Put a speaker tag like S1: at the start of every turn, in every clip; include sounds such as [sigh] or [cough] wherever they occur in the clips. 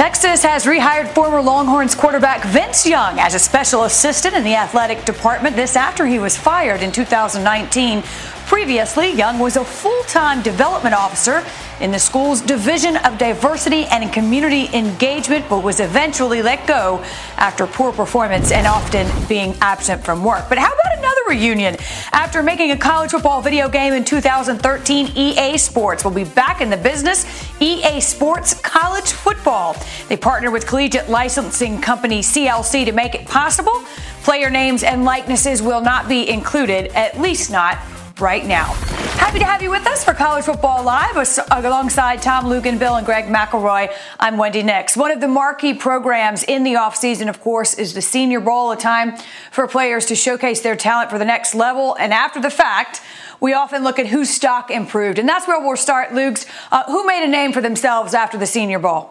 S1: Texas has rehired former Longhorns quarterback Vince Young as a special assistant in the athletic department. This after he was fired in 2019. Previously, Young was a full time development officer in the school's Division of Diversity and Community Engagement, but was eventually let go after poor performance and often being absent from work. But how about another reunion? After making a college football video game in 2013, EA Sports will be back in the business. EA Sports College Football. They partner with collegiate licensing company CLC to make it possible. Player names and likenesses will not be included, at least not right now. Happy to have you with us for College Football Live alongside Tom Luginbill, and Greg McElroy. I'm Wendy Nix. One of the marquee programs in the offseason, of course, is the Senior Bowl, a time for players to showcase their talent for the next level. And after the fact, we often look at whose stock improved. And that's where we'll start, Lugs. Uh, who made a name for themselves after the Senior Bowl?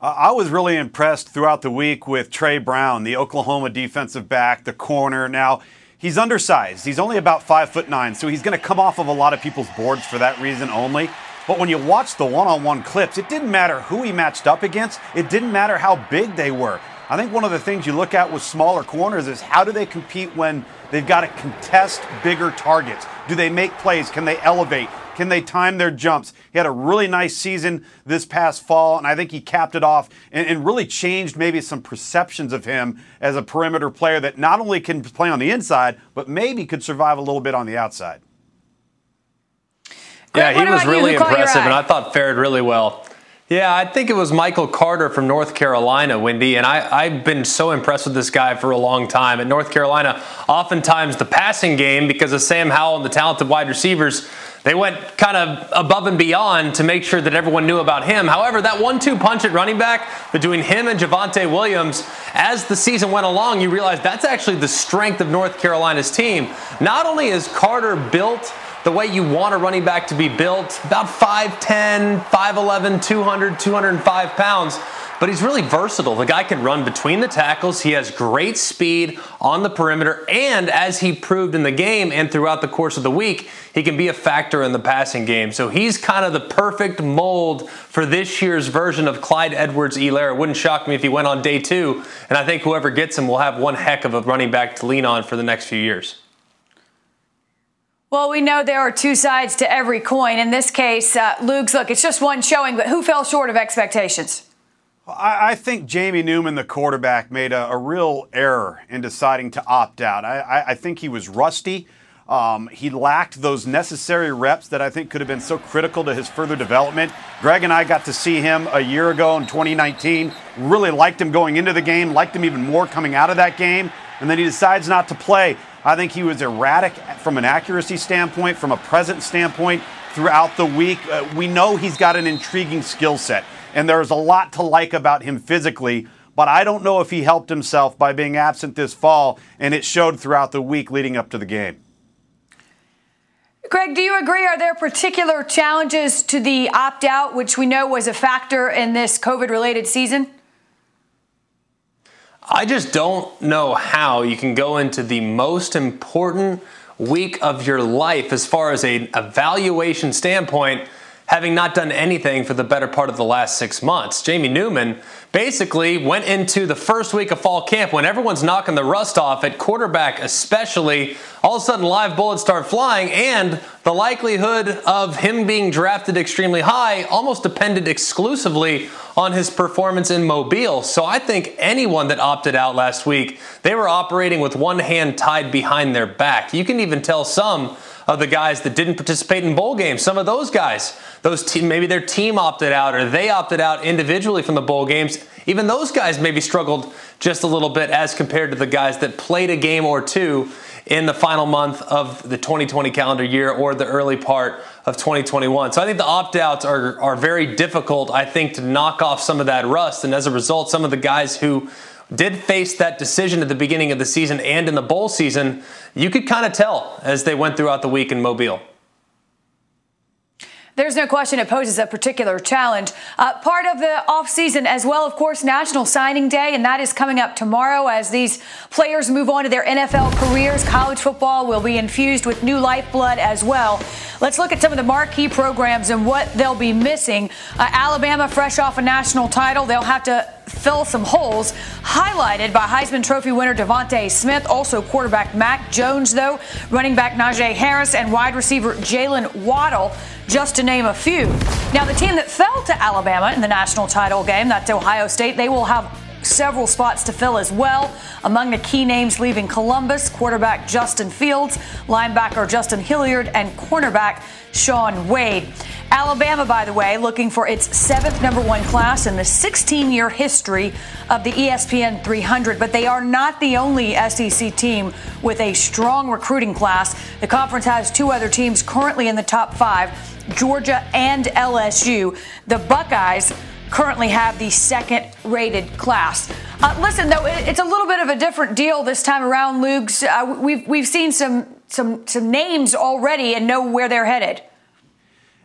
S2: I was really impressed throughout the week with Tre Brown, the Oklahoma defensive back, the corner. Now, He's undersized. He's only about five foot nine, so he's going to come off of a lot of people's boards for that reason only. But when you watch the one on one clips, it didn't matter who he matched up against, it didn't matter how big they were. I think one of the things you look at with smaller corners is how do they compete when they've got to contest bigger targets? Do they make plays? Can they elevate? Can they time their jumps? He had a really nice season this past fall, and I think he capped it off and, and, really changed maybe some perceptions of him as a perimeter player that not only can play on the inside, but maybe could survive a little bit on the outside.
S3: Yeah, he was really impressive, and I thought fared really well. Yeah, I think it was Michael Carter from North Carolina, Wendy, and I, have been so impressed with this guy for a long time. At North Carolina, oftentimes the passing game, because of Sam Howell and the talented wide receivers, they went kind of above and beyond to make sure that everyone knew about him. However, that one two punch at running back between him and Javonte Williams, as the season went along, you realize that's actually the strength of North Carolina's team. Not only is Carter built the way you want a running back to be built, about 5'10, 5'11, 200, 205 pounds but he's really versatile. The guy can run between the tackles. He has great speed on the perimeter. And as he proved in the game and throughout the course of the week, he can be a factor in the passing game. So he's kind of the perfect mold for this year's version of Clyde Edwards Helaire. It wouldn't shock me if he went on day two. And I think whoever gets him will have one heck of a running back to lean on for the next few years.
S1: Well, we know there are two sides to every coin. In this case, uh, Lugs look, it's just one showing, but who fell short of expectations?
S2: I, think Jamie Newman, the quarterback, made a, a, real error in deciding to opt out. I, I, I think he was rusty. Um, he lacked those necessary reps that I think could have been so critical to his further development. Greg and I got to see him a year ago in 2019. Really liked him going into the game, liked him even more coming out of that game, and then he decides not to play. I think he was erratic from an accuracy standpoint, from a present standpoint throughout the week. Uh, we know he's got an intriguing skill set and there's a lot to like about him physically. But I don't know if he helped himself by being absent this fall, and it showed throughout the week leading up to the game.
S1: Greg, do you agree? Are there particular challenges to the opt out, which we know was a factor in this COVID related season?
S3: I just don't know how you can go into the most important week of your life as far as an evaluation standpoint having not done anything for the better part of the last six months. Jamie Newman basically went into the first week of fall camp when everyone's knocking the rust off at quarterback, especially. All of a sudden, live bullets start flying, and the likelihood of him being drafted extremely high almost depended exclusively on his performance in Mobile. So I think anyone that opted out last week, they were operating with one hand tied behind their back. You can even tell some of the guys that didn't participate in bowl games. Some of those guys, those te- maybe their team opted out or they opted out individually from the bowl games. Even those guys maybe struggled just a little bit as compared to the guys that played a game or two in the final month of the 2020 calendar year or the early part of 2021. So I think the opt outs are, are very difficult, I think, to knock off some of that rust. And as a result, some of the guys who did face that decision at the beginning of the season and in the bowl season, you could kind of tell as they went throughout the week in Mobile.
S1: There's no question it poses a particular challenge. Uh, part of the offseason as well, of course, National Signing Day, and that is coming up tomorrow as these players move on to their NFL careers. College football will be infused with new lifeblood as well. Let's look at some of the marquee programs and what they'll be missing. Uh, Alabama, fresh off a national title, they'll have to fill some holes, highlighted by Heisman Trophy winner DeVonta Smith, also quarterback Mac Jones, though, running back Najee Harris, and wide receiver Jaylen Waddle, just to name a few. Now, the team that fell to Alabama in the national title game, that's Ohio State, they will have several spots to fill as well. Among the key names leaving Columbus, quarterback Justin Fields, linebacker Justin Hilliard, and cornerback Shaun Wade. Alabama, by the way, looking for its seventh number one class in the 16 year history of the ESPN 300, but they are not the only SEC team with a strong recruiting class. The conference has two other teams currently in the top five Georgia and LSU. The Buckeyes currently have the second rated class. Uh, listen, though, it's a little bit of a different deal this time around, Lugs. Uh, we've, we've seen some, some, some names already and know where they're headed.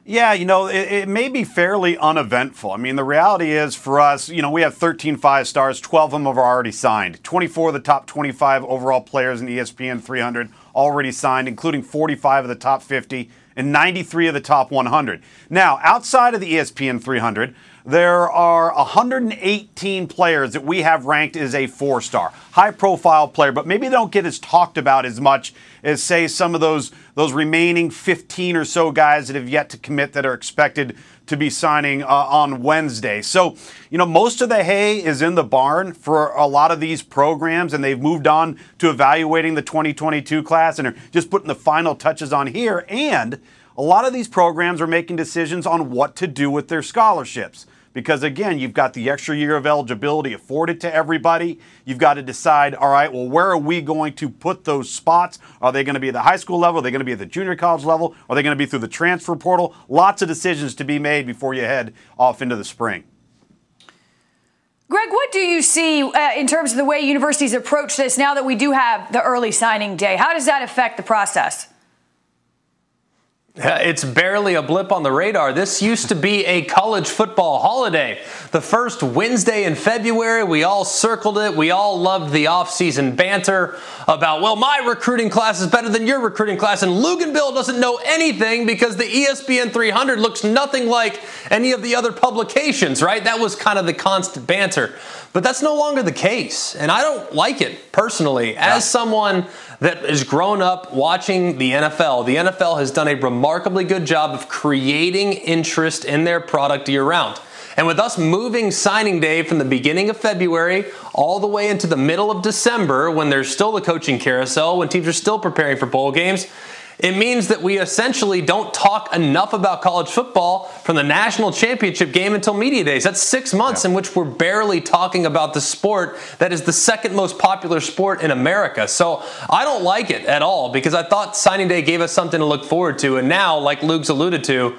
S2: Yeah, you know, it, it, may be fairly uneventful. I mean, the reality is for us, you know, we have 13 five stars, 12 of them have already signed. 24 of the top 25 overall players in ESPN 300 already signed, including 45 of the top 50 and 93 of the top 100. Now, outside of the ESPN 300, there are 118 players that we have ranked as a four star, high profile player, but maybe they don't get as talked about as much as, say, some of those, those remaining 15 or so guys that have yet to commit that are expected to be signing uh, on Wednesday. So, you know, most of the hay is in the barn for a lot of these programs, and they've moved on to evaluating the 2022 class and are just putting the final touches on here. And a lot of these programs are making decisions on what to do with their scholarships because again, you've got the extra year of eligibility afforded to everybody. You've got to decide, all right, well, where are we going to put those spots? Are they going to be at the high school level? Are they going to be at the junior college level? Are they going to be through the transfer portal? Lots of decisions to be made before you head off into the spring.
S1: Greg, what do you see uh, in terms of the way universities approach this now that we do have the early signing day? How does that affect the process? [laughs]
S3: It's barely a blip on the radar. This used to be a college football holiday. The first Wednesday in February, we all circled it. We all loved the offseason banter about, well, my recruiting class is better than your recruiting class, and Luginbill doesn't know anything because the ESPN 300 looks nothing like any of the other publications, right? That was kind of the constant banter. But that's no longer the case. And I don't like it personally. As yeah. someone that has grown up watching the NFL, the NFL has done a remarkably good job of creating interest in their product year round. And with us moving signing day from the beginning of February all the way into the middle of December, when there's still the coaching carousel, when teams are still preparing for bowl games, it means that we essentially don't talk enough about college football from the national championship game until media days. That's six months yeah. in which we're barely talking about the sport that is the second most popular sport in America. So I don't like it at all because I thought signing day gave us something to look forward to. And now, like Lugs alluded to,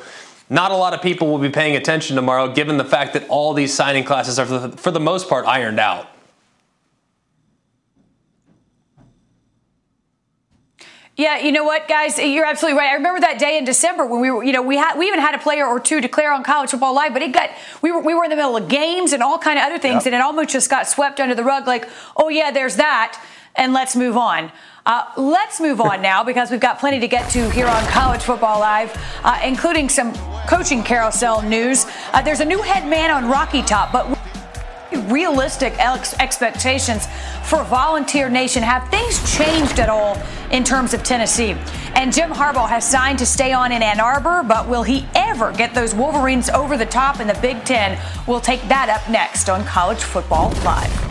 S3: not a lot of people will be paying attention tomorrow given the fact that all these signing classes are, for the, for the most part, ironed out.
S1: Yeah, you know what, guys, you're absolutely right. I remember that day in December when we were, you know, we had we even had a player or two declare on college football live, but it got we were we were in the middle of games and all kind of other things, yep. and it almost just got swept under the rug. Like, oh yeah, there's that, and let's move on. Uh, let's move on now because we've got plenty to get to here on College Football Live, uh, including some coaching carousel news. Uh, there's a new head man on Rocky Top, but realistic ex- expectations for Volunteer Nation? Have things changed at all in terms of Tennessee? And Jim Harbaugh has signed to stay on in Ann Arbor, but will he ever get those Wolverines over the top in the Big Ten? We'll take that up next on College Football Live.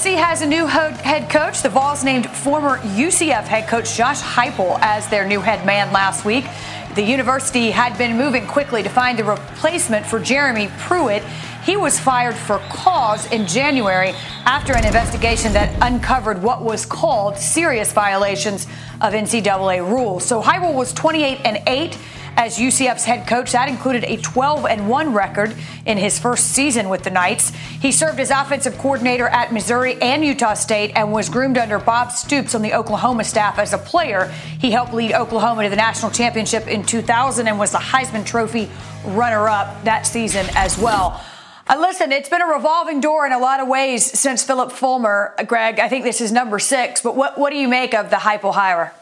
S1: Tennessee has a new head coach. The Vols named former UCF head coach Josh Heupel as their new head man last week. The university had been moving quickly to find a replacement for Jeremy Pruitt. He was fired for cause in January after an investigation that uncovered what was called serious violations of NCAA rules. So Heupel was 28 and 8 as UCF's head coach. That included a 12 and 1 record in his first season with the Knights. He served as offensive coordinator at Missouri and Utah State and was groomed under Bob Stoops on the Oklahoma staff as a player. He helped lead Oklahoma to the national championship in 2000 and was the Heisman Trophy runner up that season as well. Uh, listen, it's been a revolving door in a lot of ways since Phillip Fulmer. Greg, I think this is number six, but what, what do you make of the Heupel hire?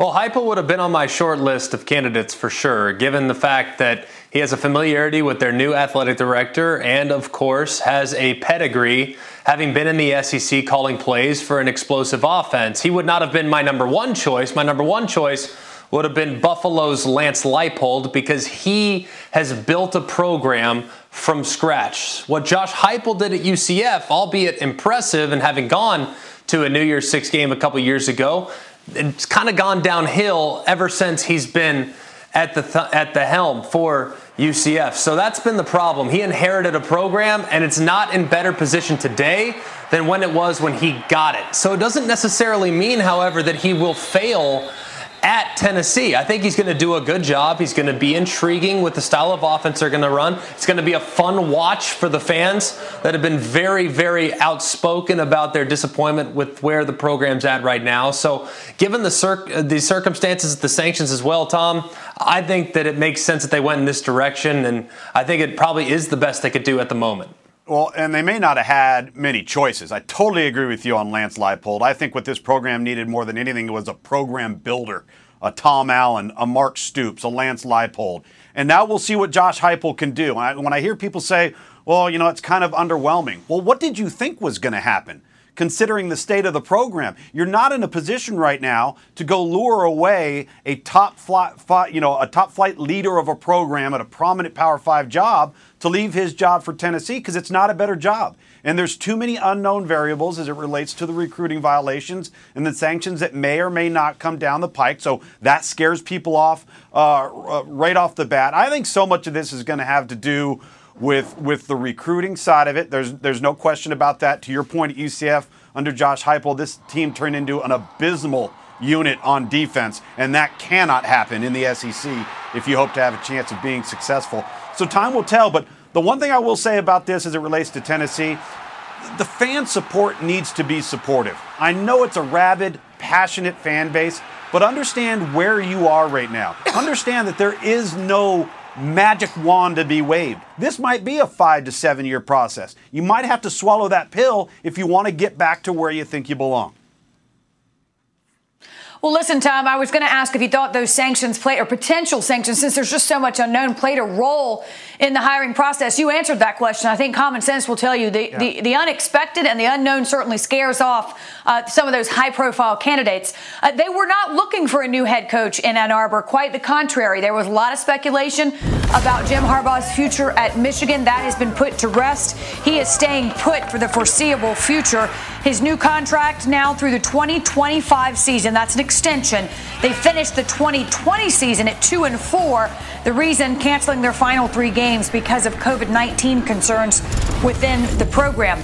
S3: Well, Heupel would have been on my short list of candidates for sure, given the fact that he has a familiarity with their new athletic director and, of course, has a pedigree having been in the SEC calling plays for an explosive offense. He would not have been my number one choice. My number one choice would have been Buffalo's Lance Leipold because he has built a program from scratch. What Josh Heupel did at UCF, albeit impressive and having gone to a New Year's Six game a couple years ago, it's kind of gone downhill ever since he's been at the th- at the helm for UCF. So that's been the problem. He inherited a program and it's not in better position today than when it was when he got it. So it doesn't necessarily mean however that he will fail at Tennessee. I think he's going to do a good job. He's going to be intriguing with the style of offense they're going to run. It's going to be a fun watch for the fans that have been very, very outspoken about their disappointment with where the program's at right now. So, given the, cir- the circumstances, the sanctions as well, Tom, I think that it makes sense that they went in this direction, and I think it probably is the best they could do at the moment.
S2: Well, and they may not have had many choices. I totally agree with you on Lance Leipold. I think what this program needed more than anything was a program builder, a Tom Allen, a Mark Stoops, a Lance Leipold. And now we'll see what Josh Heupel can do. When I, when I hear people say, well, you know, it's kind of underwhelming. Well, what did you think was going to happen? Considering the state of the program. You're not in a position right now to go lure away a top flight, you know, a top flight leader of a program at a prominent Power 5 job to leave his job for Tennessee because it's not a better job. And there's too many unknown variables as it relates to the recruiting violations and the sanctions that may or may not come down the pike. So that scares people off uh, uh right off the bat. I think so much of this is going to have to do with with the recruiting side of it. There's there's no question about that. To your point at UCF under Josh Heupel, this team turned into an abysmal unit on defense, and that cannot happen in the SEC if you hope to have a chance of being successful. So time will tell. But the one thing I will say about this as it relates to Tennessee, the fan support needs to be supportive. I know it's a rabid, passionate fan base, but understand where you are right now. understand that there is no magic wand to be waved. This might be a five to seven year process. You might have to swallow that pill if you want to get back to where you think you belong.
S1: Well, listen, Tom, I was going to ask if you thought those sanctions played, or potential sanctions, since there's just so much unknown, played a role in the hiring process. You answered that question. I think common sense will tell you the, yeah. the, the, unexpected and the unknown certainly scares off uh, some of those high profile candidates. Uh, they were not looking for a new head coach in Ann Arbor. Quite the contrary. There was a lot of speculation about Jim Harbaugh's future at Michigan. That has been put to rest. He is staying put for the foreseeable future. His new contract now through the 2025 season. That's an extension. They finished the 2020 season at 2 and 4. The reason canceling their final 3 games because of COVID-19 concerns within the program.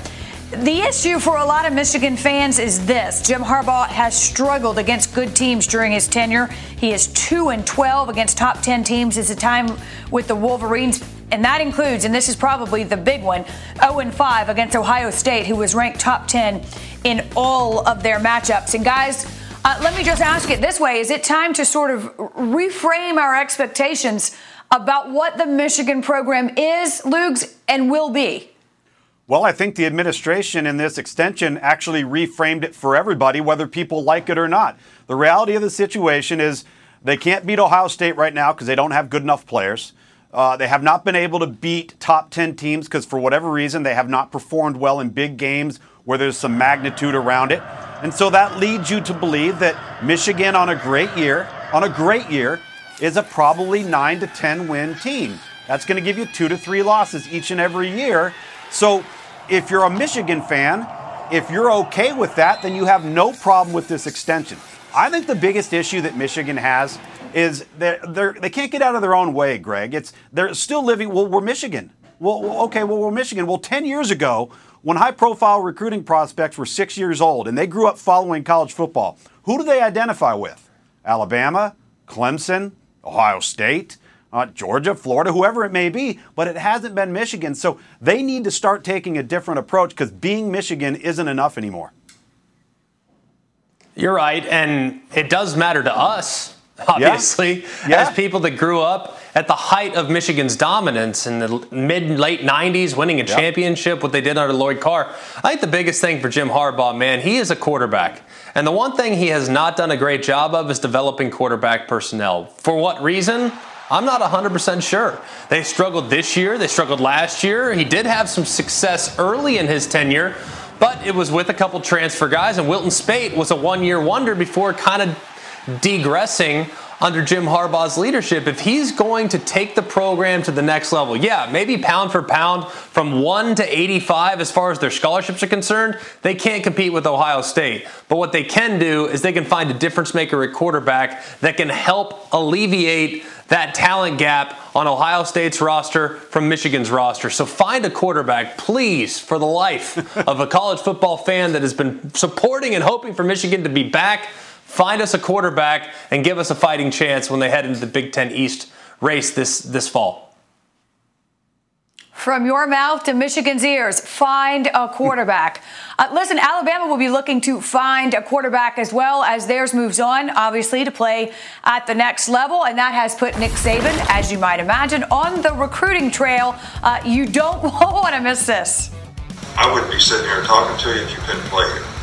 S1: The issue for a lot of Michigan fans is this. Jim Harbaugh has struggled against good teams during his tenure. He is 2 and 12 against top 10 teams It's a time with the Wolverines and that includes, and this is probably the big one, 0 and 5 against Ohio State, who was ranked top 10 in all of their matchups. And guys, uh, let me just ask it this way Is it time to sort of reframe our expectations about what the Michigan program is, Lugs, and will be?
S2: Well, I think the administration in this extension actually reframed it for everybody, whether people like it or not. The reality of the situation is they can't beat Ohio State right now because they don't have good enough players. Uh, they have not been able to beat top 10 teams because, for whatever reason, they have not performed well in big games where there's some magnitude around it. And so that leads you to believe that Michigan, on a great year, on a great year, is a probably 9 to 10 win team. That's going to give you two to three losses each and every year. So if you're a Michigan fan, if you're okay with that, then you have no problem with this extension. I think the biggest issue that Michigan has is they're, they're, they can't get out of their own way, Greg. It's they're still living. Well, we're Michigan. Well, okay, well we're Michigan. Well, ten years ago, when high-profile recruiting prospects were six years old and they grew up following college football, who do they identify with? Alabama, Clemson, Ohio State, uh, Georgia, Florida, whoever it may be, but it hasn't been Michigan. So they need to start taking a different approach because being Michigan isn't enough anymore.
S3: You're right, and it does matter to us, [laughs] obviously,
S2: yeah. Yeah.
S3: as people that grew up at the height of Michigan's dominance in the mid late 90s, winning a yep. championship, what they did under Lloyd Carr. I think the biggest thing for Jim Harbaugh, man, he is a quarterback. And the one thing he has not done a great job of is developing quarterback personnel. For what reason? I'm not 100% sure. They struggled this year, they struggled last year. He did have some success early in his tenure, but it was with a couple transfer guys, and Wilton Speight was a one year wonder before kind of degressing under Jim Harbaugh's leadership, if he's going to take the program to the next level, yeah, maybe pound for pound from 1 to 85 as far as their scholarships are concerned, they can't compete with Ohio State. But what they can do is they can find a difference maker at quarterback that can help alleviate that talent gap on Ohio State's roster from Michigan's roster. So find a quarterback, please, for the life of a college football fan that has been supporting and hoping for Michigan to be back Find us a quarterback and give us a fighting chance when they head into the Big Ten East race this, this fall.
S1: From your mouth to Michigan's ears, find a quarterback. [laughs] Uh, listen, Alabama will be looking to find a quarterback as well as theirs moves on, obviously, to play at the next level. And that has put Nick Saban, as you might imagine, on the recruiting trail. Uh, you don't [laughs] want to miss this.
S4: I wouldn't be sitting here talking to you if you couldn't play here.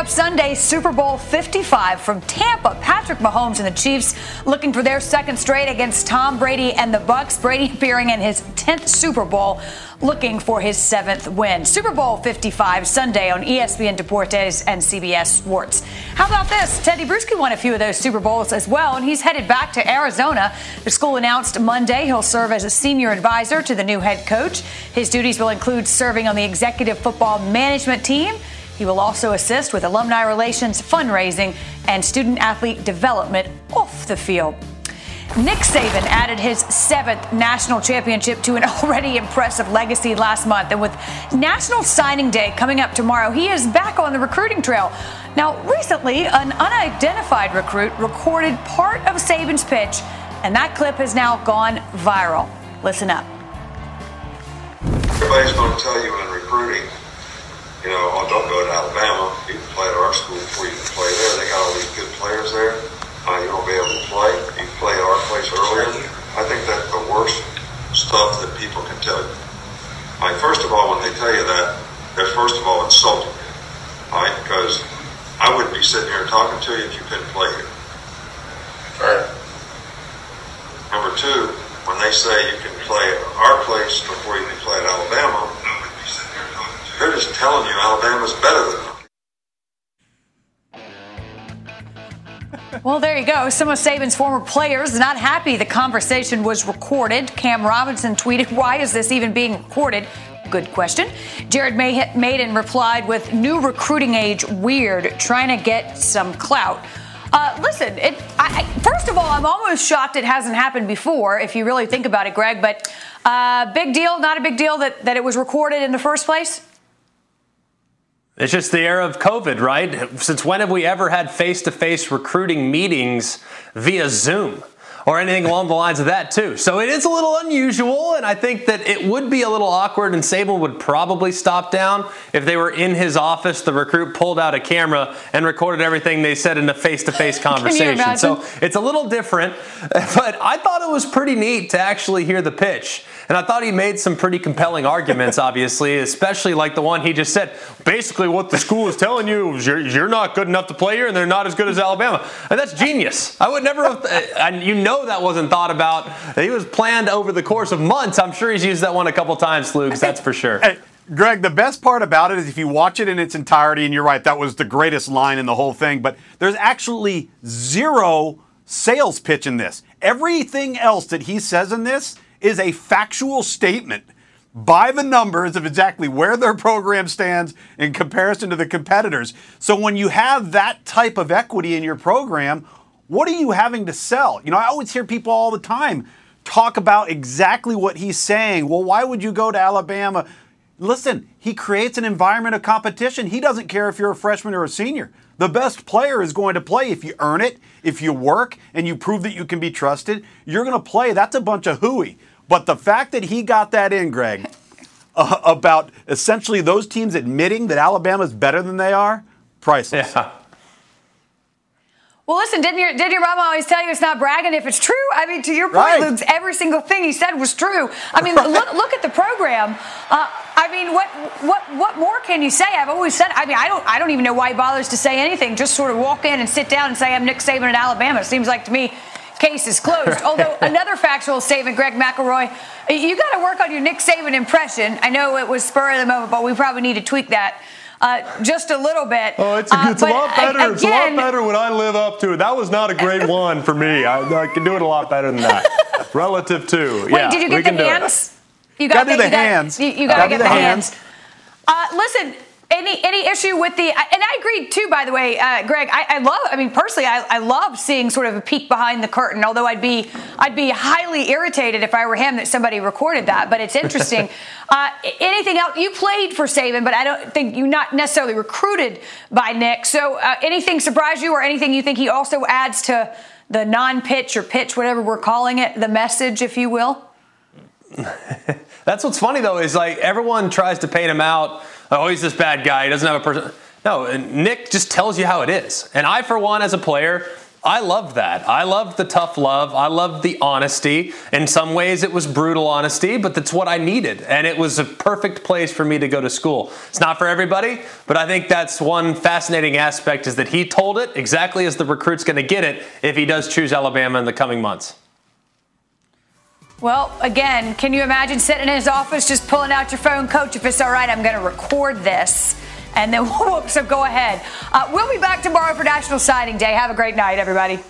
S1: Up Sunday, Super Bowl 55 from Tampa. Patrick Mahomes and the Chiefs looking for their second straight against Tom Brady and the Bucs. Brady appearing in his 10th Super Bowl, looking for his seventh win. Super Bowl 55 Sunday on ESPN Deportes and CBS Sports. How about this? Tedy Bruschi won a few of those Super Bowls as well, and he's headed back to Arizona. The school announced Monday he'll serve as a senior advisor to the new head coach. His duties will include serving on the executive football management team he will also assist with alumni relations, fundraising, and student athlete development off the field. Nick Saban added his seventh national championship to an [laughs] already impressive legacy last month. And with National Signing Day coming up tomorrow, he is back on the recruiting trail. Now, recently, an unidentified recruit recorded part of Saban's pitch, and that clip has now gone viral. Listen up.
S4: Everybody's going to tell you in recruiting you know, oh, don't go to Alabama. You can play at our school before you can play there. They got all these good players there. Uh, you won't be able to play. You can play at our place earlier. I think that's the worst stuff that people can tell you. Like, first of all, when they tell you that, they're first of all insulting you. Right? Because I wouldn't be sitting here talking to you if you couldn't play here. Right. Number two, when they say you can play at our place before you can play at Alabama, they're just telling you Alabama's better than them.
S1: Well, there you go. Some of Saban's former players not happy the conversation was recorded. Cam Robinson tweeted, Why is this even being recorded? Good question. Jared Mayden replied with new recruiting age weird, trying to get some clout. Uh, listen, it, I, first of all, I'm almost shocked it hasn't happened before, if you really think about it, Greg. But uh, big deal, not a big deal that, that it was recorded in the first place?
S3: It's just the era of COVID, right? Since when have we ever had face to face recruiting meetings via Zoom? Or anything along the lines of that too. So it is a little unusual, and I think that it would be a little awkward, and Saban would probably stop down if they were in his office. The recruit pulled out a camera and recorded everything they said in a face-to-face [laughs] conversation. so it's a little different, [laughs] but I thought it was pretty neat to actually hear the pitch. And I thought he made some pretty compelling arguments, [laughs] obviously, especially like the one he just said. Basically, what the school is telling you is you're, you're not good enough to play here, and they're not as good as Alabama. And that's genius. I would never have, and you know that wasn't thought about. He was planned over the course of months. I'm sure he's used that one a couple times, Luke. That's for sure.
S2: Hey, Greg, the best part about it is if you watch it in its entirety, and you're right, that was the greatest line in the whole thing, but there's actually zero sales pitch in this. Everything else that he says in this is a factual statement by the numbers of exactly where their program stands in comparison to the competitors. So when you have that type of equity in your program, what are you having to sell? You know, I always hear people all the time talk about exactly what he's saying. Well, why would you go to Alabama? Listen, he creates an environment of competition. He doesn't care if you're a freshman or a senior. The best player is going to play if you earn it, if you work, and you prove that you can be trusted. You're going to play. That's a bunch of hooey. But the fact that he got that in, Greg, [laughs] uh, about essentially those teams admitting that Alabama's better than they are, priceless.
S3: Yeah.
S1: Well, listen, didn't your did your mama always tell you it's not bragging if it's true? I mean, to your point,
S2: Right.
S1: Luke, every single thing he said was true. I mean, look look at the program. Uh, I mean, what what what more can you say? I've always said. I mean, I don't I don't even know why he bothers to say anything. Just sort of walk in and sit down and say I'm Nick Saban at Alabama. Seems like to me. Case is closed. Although [laughs] another factual statement, Greg McElroy, you got to work on your Nick Saban impression. I know it was spur of the moment, but we probably need to tweak that uh, just a little bit.
S5: Oh, it's a,
S1: Uh,
S5: it's a lot better. it's a lot better when I live up to it. That was not a great [laughs] one for me. I, I can do it a lot better than that. [laughs] Relative to.
S1: Wait,
S5: yeah,
S1: did you
S5: we
S1: get
S5: can
S1: the
S5: do it.
S1: hands? You
S2: Gotta do
S1: you
S2: the
S1: gotta-
S2: hands.
S1: You, you
S2: Gotta
S1: gotta
S2: do
S1: get
S2: the
S1: the
S2: hands.
S1: hands. Uh, listen, any any issue with the? And I agree too. By the way, uh, Greg, I, I love. I mean, personally, I, I love seeing sort of a peek behind the curtain. Although I'd be I'd be highly irritated if I were him that somebody recorded that. But it's interesting. [laughs] uh, anything else? You played for Saban, but I don't think you not necessarily recruited by Nick. So uh, anything surprise you, or anything you think he also adds to the non-pitch or pitch, whatever we're calling it, the message, if you will? [laughs]
S3: That's what's funny though is like everyone tries to paint him out. [laughs] Oh, he's this bad guy. He doesn't have a person. No, Nick just tells you how it is. And I, for one, as a player, I loved that. I loved the tough love. I loved the honesty. In some ways, it was brutal honesty, but that's what I needed. And it was a perfect place for me to go to school. It's not for everybody, but I think that's one fascinating aspect is that he told it exactly as the recruit's going to get it if he does choose Alabama in the coming months.
S1: Well, again, can you imagine sitting in his office just pulling out your phone, Coach? If it's all right, I'm going to record this. And then, [laughs] whoops, so go ahead. Uh, we'll be back tomorrow for National Signing Day. Have a great night, everybody.